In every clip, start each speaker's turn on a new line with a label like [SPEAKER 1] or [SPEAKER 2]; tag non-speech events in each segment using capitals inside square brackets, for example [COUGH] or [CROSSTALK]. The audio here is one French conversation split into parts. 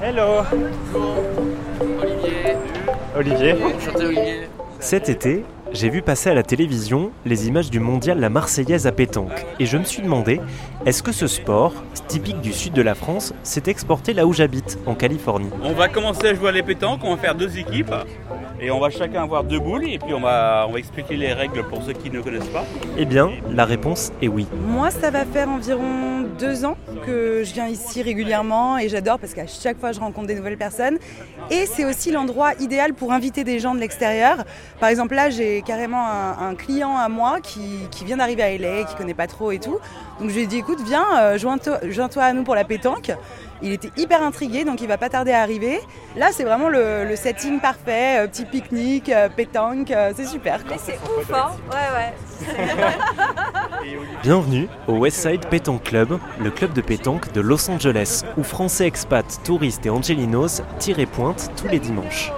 [SPEAKER 1] Hello.
[SPEAKER 2] Olivier.
[SPEAKER 1] Olivier
[SPEAKER 2] Enchanté Olivier.
[SPEAKER 3] Cet été, j'ai vu passer à la télévision les images du mondial La Marseillaise à pétanque. Et je me suis demandé est-ce que ce sport, typique du sud de la France, s'est exporté là où j'habite, en Californie?
[SPEAKER 4] On va commencer à jouer à les pétanques, on va faire deux équipes et on va chacun avoir deux boules et puis on va, on va expliquer les règles pour ceux qui ne connaissent pas.
[SPEAKER 3] Eh bien, la réponse est oui.
[SPEAKER 5] Moi, ça va faire environ deux ans que je viens ici régulièrement et j'adore parce qu'à chaque fois, je rencontre des nouvelles personnes. Et c'est aussi l'endroit idéal pour inviter des gens de l'extérieur. Par exemple, là, j'ai carrément un, un client à moi qui, qui vient d'arriver à LA, qui connaît pas trop et tout. Donc je lui ai dit, écoute, viens, euh, joins-toi joins-toi à nous pour la pétanque. Il était hyper intrigué, donc il va pas tarder à arriver. Là, c'est vraiment le, le setting parfait, euh, petit pique-nique, euh, pétanque, euh, c'est super. quoi.
[SPEAKER 6] Mais c'est ouf, hein Ouais, ouais. [LAUGHS]
[SPEAKER 3] Bienvenue au Westside Pétanque Club, le club de pétanque de Los Angeles, où Français expats, touristes et angelinos tirent et pointent tous les dimanches.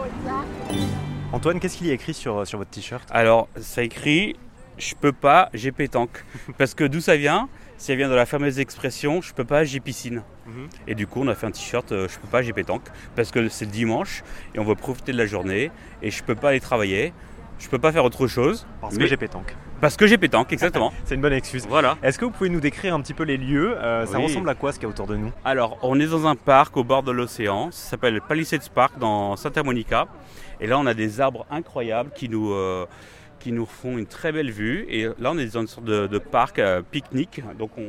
[SPEAKER 1] Antoine, qu'est-ce qu'il y a écrit sur, sur votre t-shirt?
[SPEAKER 4] Alors ça écrit je peux pas, j'ai pétanque. Parce que d'où ça vient? Ça vient de la fameuse expression je peux pas, j'ai piscine.
[SPEAKER 1] Mhm.
[SPEAKER 4] Et du coup on a fait un t-shirt euh, je peux pas, j'ai pétanque. Parce que c'est le dimanche et on va profiter de la journée et je peux pas aller travailler. Je peux pas faire autre chose.
[SPEAKER 1] Parce
[SPEAKER 4] mais-
[SPEAKER 1] que j'ai pétanque.
[SPEAKER 4] Parce que j'ai pétanque, exactement. [LAUGHS]
[SPEAKER 1] C'est une bonne excuse.
[SPEAKER 4] voilà.
[SPEAKER 1] Est-ce que vous pouvez nous décrire un petit peu les lieux Euh, Ça ressemble à quoi ce qu'il y a autour de nous?
[SPEAKER 4] Alors, on est dans un parc au bord de l'océan. Ça s'appelle Palisades Park dans Santa Monica. Et là, on a des arbres incroyables qui nous, euh, qui nous font une très belle vue. Et là, on est dans une sorte de, de parc euh, pique-nique. Donc, on,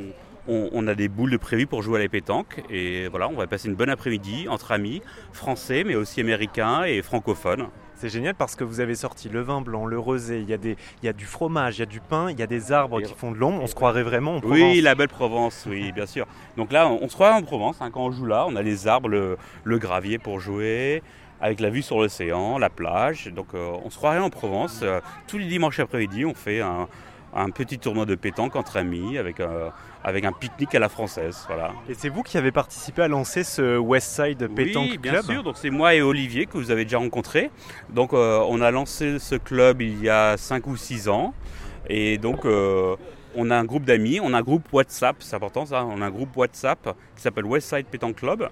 [SPEAKER 4] on- on a des boules de prévues pour jouer à la pétanque. Et voilà, on va passer une bonne après-midi entre amis, français, mais aussi américains et francophones.
[SPEAKER 1] C'est génial parce que vous avez sorti le vin blanc, le rosé, il y, a des, il y a du fromage, il y a du pain, il y a des arbres
[SPEAKER 4] Et-
[SPEAKER 1] qui font de l'ombre. On se croirait vraiment en Provence.
[SPEAKER 4] Oui, la belle Provence, oui, bien sûr. Donc là, on, on se croit en Provence. hein, quand on joue là, on a les arbres, le, le gravier pour jouer, avec la vue sur l'océan, la plage. Donc euh, on se croirait en Provence. Euh, tous les dimanches après-midi, on fait un, un petit tournoi de pétanque entre amis, avec, euh, avec un pique-nique à la française. Voilà.
[SPEAKER 1] Et c'est vous qui avez participé à lancer ce Westside Pétanque
[SPEAKER 4] oui, bien
[SPEAKER 1] Club
[SPEAKER 4] sûr. Donc c'est moi et Olivier que vous avez déjà rencontrés. Donc euh, on a lancé ce club il y a 5 ou 6 ans. Et donc euh, on a un groupe d'amis, on a un groupe WhatsApp, c'est important ça, on a un groupe WhatsApp qui s'appelle Westside Pétanque Club.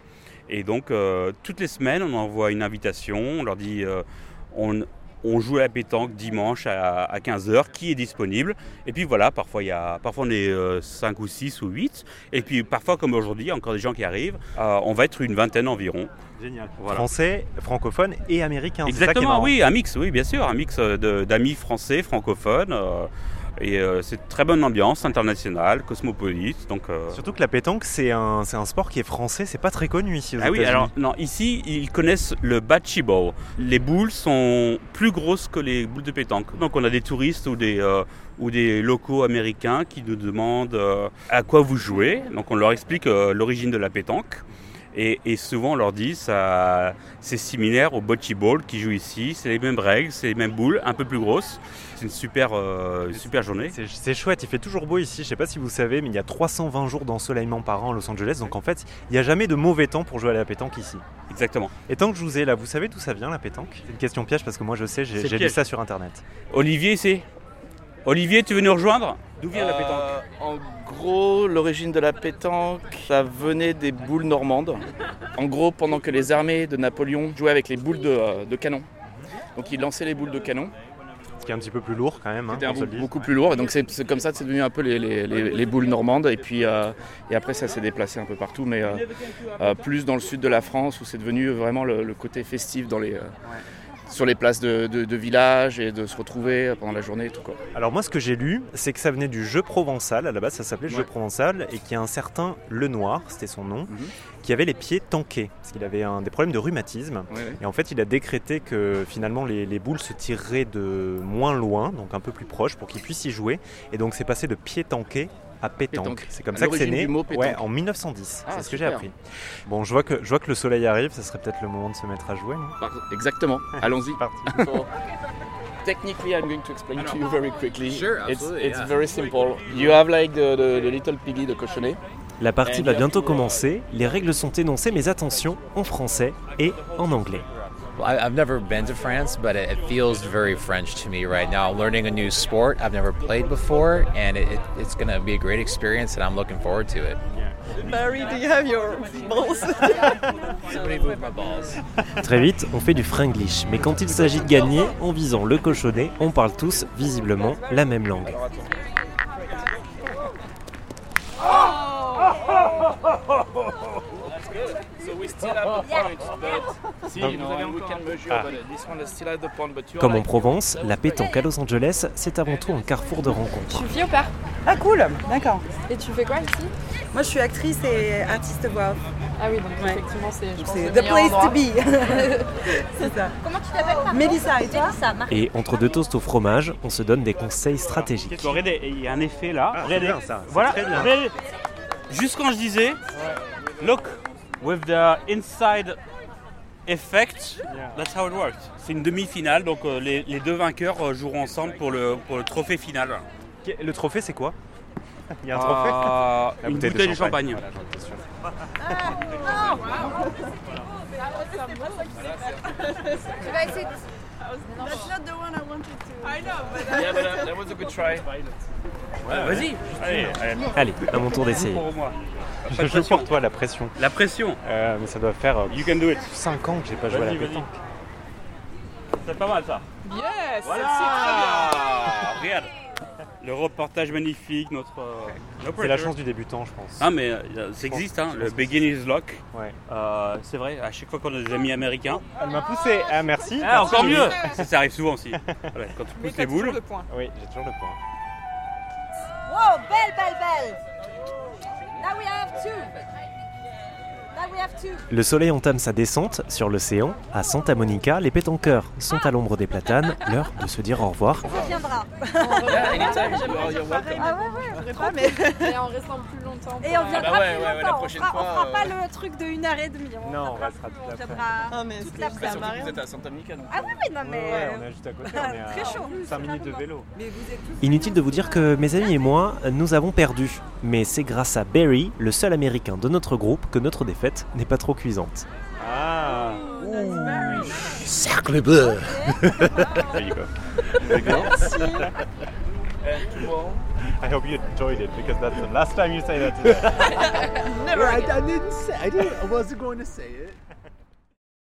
[SPEAKER 4] Et donc euh, toutes les semaines on envoie une invitation, on leur dit euh, on, on joue à la pétanque dimanche à, 15h, qui est disponible Et puis voilà, parfois, y a, parfois on est 5 ou 6 ou 8. Et puis parfois, comme aujourd'hui, il y a encore des gens qui arrivent. Euh, on va être une vingtaine environ.
[SPEAKER 1] Génial.
[SPEAKER 4] Voilà.
[SPEAKER 1] Français, francophone et américain. c'est ça qui est
[SPEAKER 4] Exactement, oui, un mix, oui, bien sûr, un mix euh, d'amis français, francophones. Et euh, c'est très bonne ambiance internationale, cosmopolite. Donc, euh,
[SPEAKER 1] Surtout que la pétanque, c'est un, un sport qui est français, c'est pas très connu ici aux
[SPEAKER 4] Ah oui, alors non, ici ils connaissent le bocce ball. Les boules sont plus grosses que les boules de pétanque. Donc on a des touristes ou des, euh, ou des locaux américains qui nous demandent à quoi vous jouez. Donc on leur explique l'origine de la pétanque. Et, et souvent on leur dit ça c'est similaire au bocce ball qui joue ici. C'est les mêmes règles, c'est les mêmes boules, un peu plus grosses. C'est une super, euh, super journée.
[SPEAKER 1] C'est- chouette, il fait toujours beau ici. Je sais pas si vous savez, mais il y a 320 jours d'ensoleillement par an à Los Angeles. Donc en fait, il n'y a jamais de mauvais temps pour jouer à la pétanque ici.
[SPEAKER 4] Exactement.
[SPEAKER 1] Et tant que je vous ai là, vous savez d'où ça vient la pétanque? C'est une question piège parce que moi je sais, j'ai lu ça sur internet.
[SPEAKER 4] Olivier, c'est Olivier, tu veux nous rejoindre D'où vient la pétanque
[SPEAKER 2] Euh, En gros, l'origine de la pétanque, ça venait des boules normandes. En gros, pendant que les armées de Napoléon jouaient avec les boules de, euh, de canon. Donc ils lançaient les boules de canon.
[SPEAKER 1] Ce qui est un petit peu plus lourd quand même. hein,
[SPEAKER 2] un beaucoup plus lourd. Et donc c'est comme ça que c'est devenu un peu les, les- les- les boules normandes. Et puis euh, et après ça s'est déplacé un peu partout, mais euh, euh, plus dans le sud de la France où c'est devenu vraiment le, le côté festif dans les, euh, sur les places de, de- de village et de se retrouver pendant la journée et tout quoi.
[SPEAKER 1] Alors moi ce que j'ai lu, c'est que ça venait du jeu provençal, à la base ça s'appelait jeu
[SPEAKER 2] Ouais.
[SPEAKER 1] provençal, et qu'il y a un certain Le Noir, c'était son nom,
[SPEAKER 2] Mhm.
[SPEAKER 1] qui avait les pieds tankés, parce qu'il avait un, des problèmes de rhumatisme.
[SPEAKER 2] Ouais, ouais.
[SPEAKER 1] Et en fait il a décrété que finalement les, les boules se tireraient de moins loin, donc un peu plus proche, pour qu'il puisse y jouer. Et donc c'est passé de pied tanké à pétanque.
[SPEAKER 2] Pétanque.
[SPEAKER 1] C'est comme
[SPEAKER 2] À
[SPEAKER 1] ça que c'est né
[SPEAKER 2] du mot pétanque.
[SPEAKER 1] ouais, en 1910,
[SPEAKER 2] Ah,
[SPEAKER 1] c'est ce que j'ai appris. Bon, je vois, que, je vois que le soleil arrive, ça serait peut-être le moment de se mettre à jouer. non?
[SPEAKER 2] Par- Exactement. [LAUGHS] Allons-y. [LAUGHS] Technically, I'm going to explain to you very quickly.
[SPEAKER 6] Sure,
[SPEAKER 2] it's
[SPEAKER 6] absolutely,
[SPEAKER 2] it's
[SPEAKER 6] yeah.
[SPEAKER 2] very simple. You have like the, the, the little piggy, the cochonnet.
[SPEAKER 3] La partie va bientôt commencer, les règles sont énoncées mais attention, en français et en anglais.
[SPEAKER 7] Well, I, I've never been to France, but it, it feels very French to me right now. Learning a new sport I've never played before, and it, it, it's going to be a great experience, and I'm looking forward to it.
[SPEAKER 8] Barry, do you have your balls? [LAUGHS]
[SPEAKER 7] My balls.
[SPEAKER 3] Très vite, on fait du fringlish, mais quand il s'agit de gagner, en visant le cochonnet, on parle tous, visiblement, la même langue.
[SPEAKER 2] So we still have the [LAUGHS] points, but see, you know, and we can measure,
[SPEAKER 1] Ah.
[SPEAKER 2] but this one is still at the point, but you are
[SPEAKER 3] Comme en Provence, la pétanque à Los Angeles, c'est avant tout un carrefour de rencontres.
[SPEAKER 9] Tu vis au père
[SPEAKER 5] Ah cool, d'accord.
[SPEAKER 9] Et tu fais quoi ici?
[SPEAKER 5] Moi je suis actrice et artiste voix.
[SPEAKER 9] Ah oui, donc
[SPEAKER 5] Ouais.
[SPEAKER 9] effectivement, c'est
[SPEAKER 5] the place to
[SPEAKER 9] endroit.
[SPEAKER 5] be. [LAUGHS] c'est ça.
[SPEAKER 6] Comment tu t'appelles
[SPEAKER 5] Mélissa et toi?
[SPEAKER 3] Et entre deux toasts au fromage, on se donne des conseils stratégiques.
[SPEAKER 4] Regardez, il y a un effet là.
[SPEAKER 1] Ah, c'est
[SPEAKER 4] Regardez.
[SPEAKER 1] bien ça,
[SPEAKER 4] Voilà.
[SPEAKER 1] très bien.
[SPEAKER 4] quand je disais, look with the inside effect, that's how it works. C'est une demi-finale, donc euh, les, les deux vainqueurs euh, joueront ensemble pour le, pour le trophée final.
[SPEAKER 1] Le trophée, c'est quoi? [LAUGHS] Il y a un trophée?
[SPEAKER 4] Euh,
[SPEAKER 1] La
[SPEAKER 4] une bouteille de champagne.
[SPEAKER 1] Voilà, j'en étais sûr.
[SPEAKER 6] Tu vas essayer de...
[SPEAKER 2] Yeah, but uh, that was a good try.
[SPEAKER 4] Vas-y,
[SPEAKER 1] Allez, allez,
[SPEAKER 3] Allez, à mon tour d'essayer.
[SPEAKER 4] pour moi.
[SPEAKER 1] Je joue pour toi la pression.
[SPEAKER 4] La pression.
[SPEAKER 1] Euh, mais ça doit faire
[SPEAKER 4] You can do it.
[SPEAKER 1] 5 ans que j'ai pas joué à la pétanque.
[SPEAKER 4] C'est pas mal ça.
[SPEAKER 9] Yes
[SPEAKER 4] Voilà. Regarde. Le reportage magnifique, notre. euh, no
[SPEAKER 1] C'est la chance du débutant, je pense.
[SPEAKER 4] Ah mais euh, ça existe, hein,
[SPEAKER 1] je
[SPEAKER 4] le beginner's luck.
[SPEAKER 1] Ouais.
[SPEAKER 4] Euh, c'est vrai, à chaque fois qu'on a des amis américains.
[SPEAKER 1] Elle m'a poussé. Ah, merci.
[SPEAKER 4] Ah, encore mieux [LAUGHS] ça, ça arrive souvent aussi. Voilà, quand tu
[SPEAKER 9] Mais
[SPEAKER 4] pousses les
[SPEAKER 9] toujours
[SPEAKER 4] boules.
[SPEAKER 9] le point.
[SPEAKER 1] Oui, j'ai toujours le point.
[SPEAKER 6] Wow, belle, belle, belle. Now we have two.
[SPEAKER 3] Le soleil entame sa descente sur l'océan. À Santa Monica, les pétanqueurs sont à l'ombre des platanes. L'heure de se dire au revoir.
[SPEAKER 6] On reviendra. [LAUGHS] Ah ouais, ouais.
[SPEAKER 8] Voudrais pas, mais.
[SPEAKER 9] Et en restant plus longtemps.
[SPEAKER 6] Et on viendra
[SPEAKER 2] bah ouais,
[SPEAKER 6] plus
[SPEAKER 2] ouais, ouais, la
[SPEAKER 6] longtemps.
[SPEAKER 2] prochaine
[SPEAKER 6] on fera,
[SPEAKER 2] fois,
[SPEAKER 6] on fera
[SPEAKER 2] euh,
[SPEAKER 6] pas le truc de une heure et demie. On
[SPEAKER 1] Non, on restera toute
[SPEAKER 6] on
[SPEAKER 1] la
[SPEAKER 6] viendra
[SPEAKER 8] Ah,
[SPEAKER 6] toute
[SPEAKER 8] c'était
[SPEAKER 6] la
[SPEAKER 8] juste à
[SPEAKER 6] semaine.
[SPEAKER 2] surtout que
[SPEAKER 8] Marie.
[SPEAKER 2] vous êtes à Santa Monica, donc.
[SPEAKER 6] Ah oui, oui, non mais...
[SPEAKER 1] Ouais, on est juste à côté. On [LAUGHS] est à
[SPEAKER 6] Très chaud.
[SPEAKER 1] 5 minutes de vélo.
[SPEAKER 5] Mais vous êtes tous
[SPEAKER 3] Inutile de vous dire que mes amis et moi, nous avons perdu. Mais c'est grâce à Barry, le seul américain de notre groupe, que notre défaite n'est pas trop cuisante.
[SPEAKER 1] Ah
[SPEAKER 7] Cercle bleu. [LAUGHS]
[SPEAKER 1] There you go.
[SPEAKER 2] And two more.
[SPEAKER 1] I hope you enjoyed it because that's the last time you say that today. [LAUGHS]
[SPEAKER 8] Never
[SPEAKER 10] I,
[SPEAKER 8] again.
[SPEAKER 10] I didn't say. I didn't. I wasn't going to say it.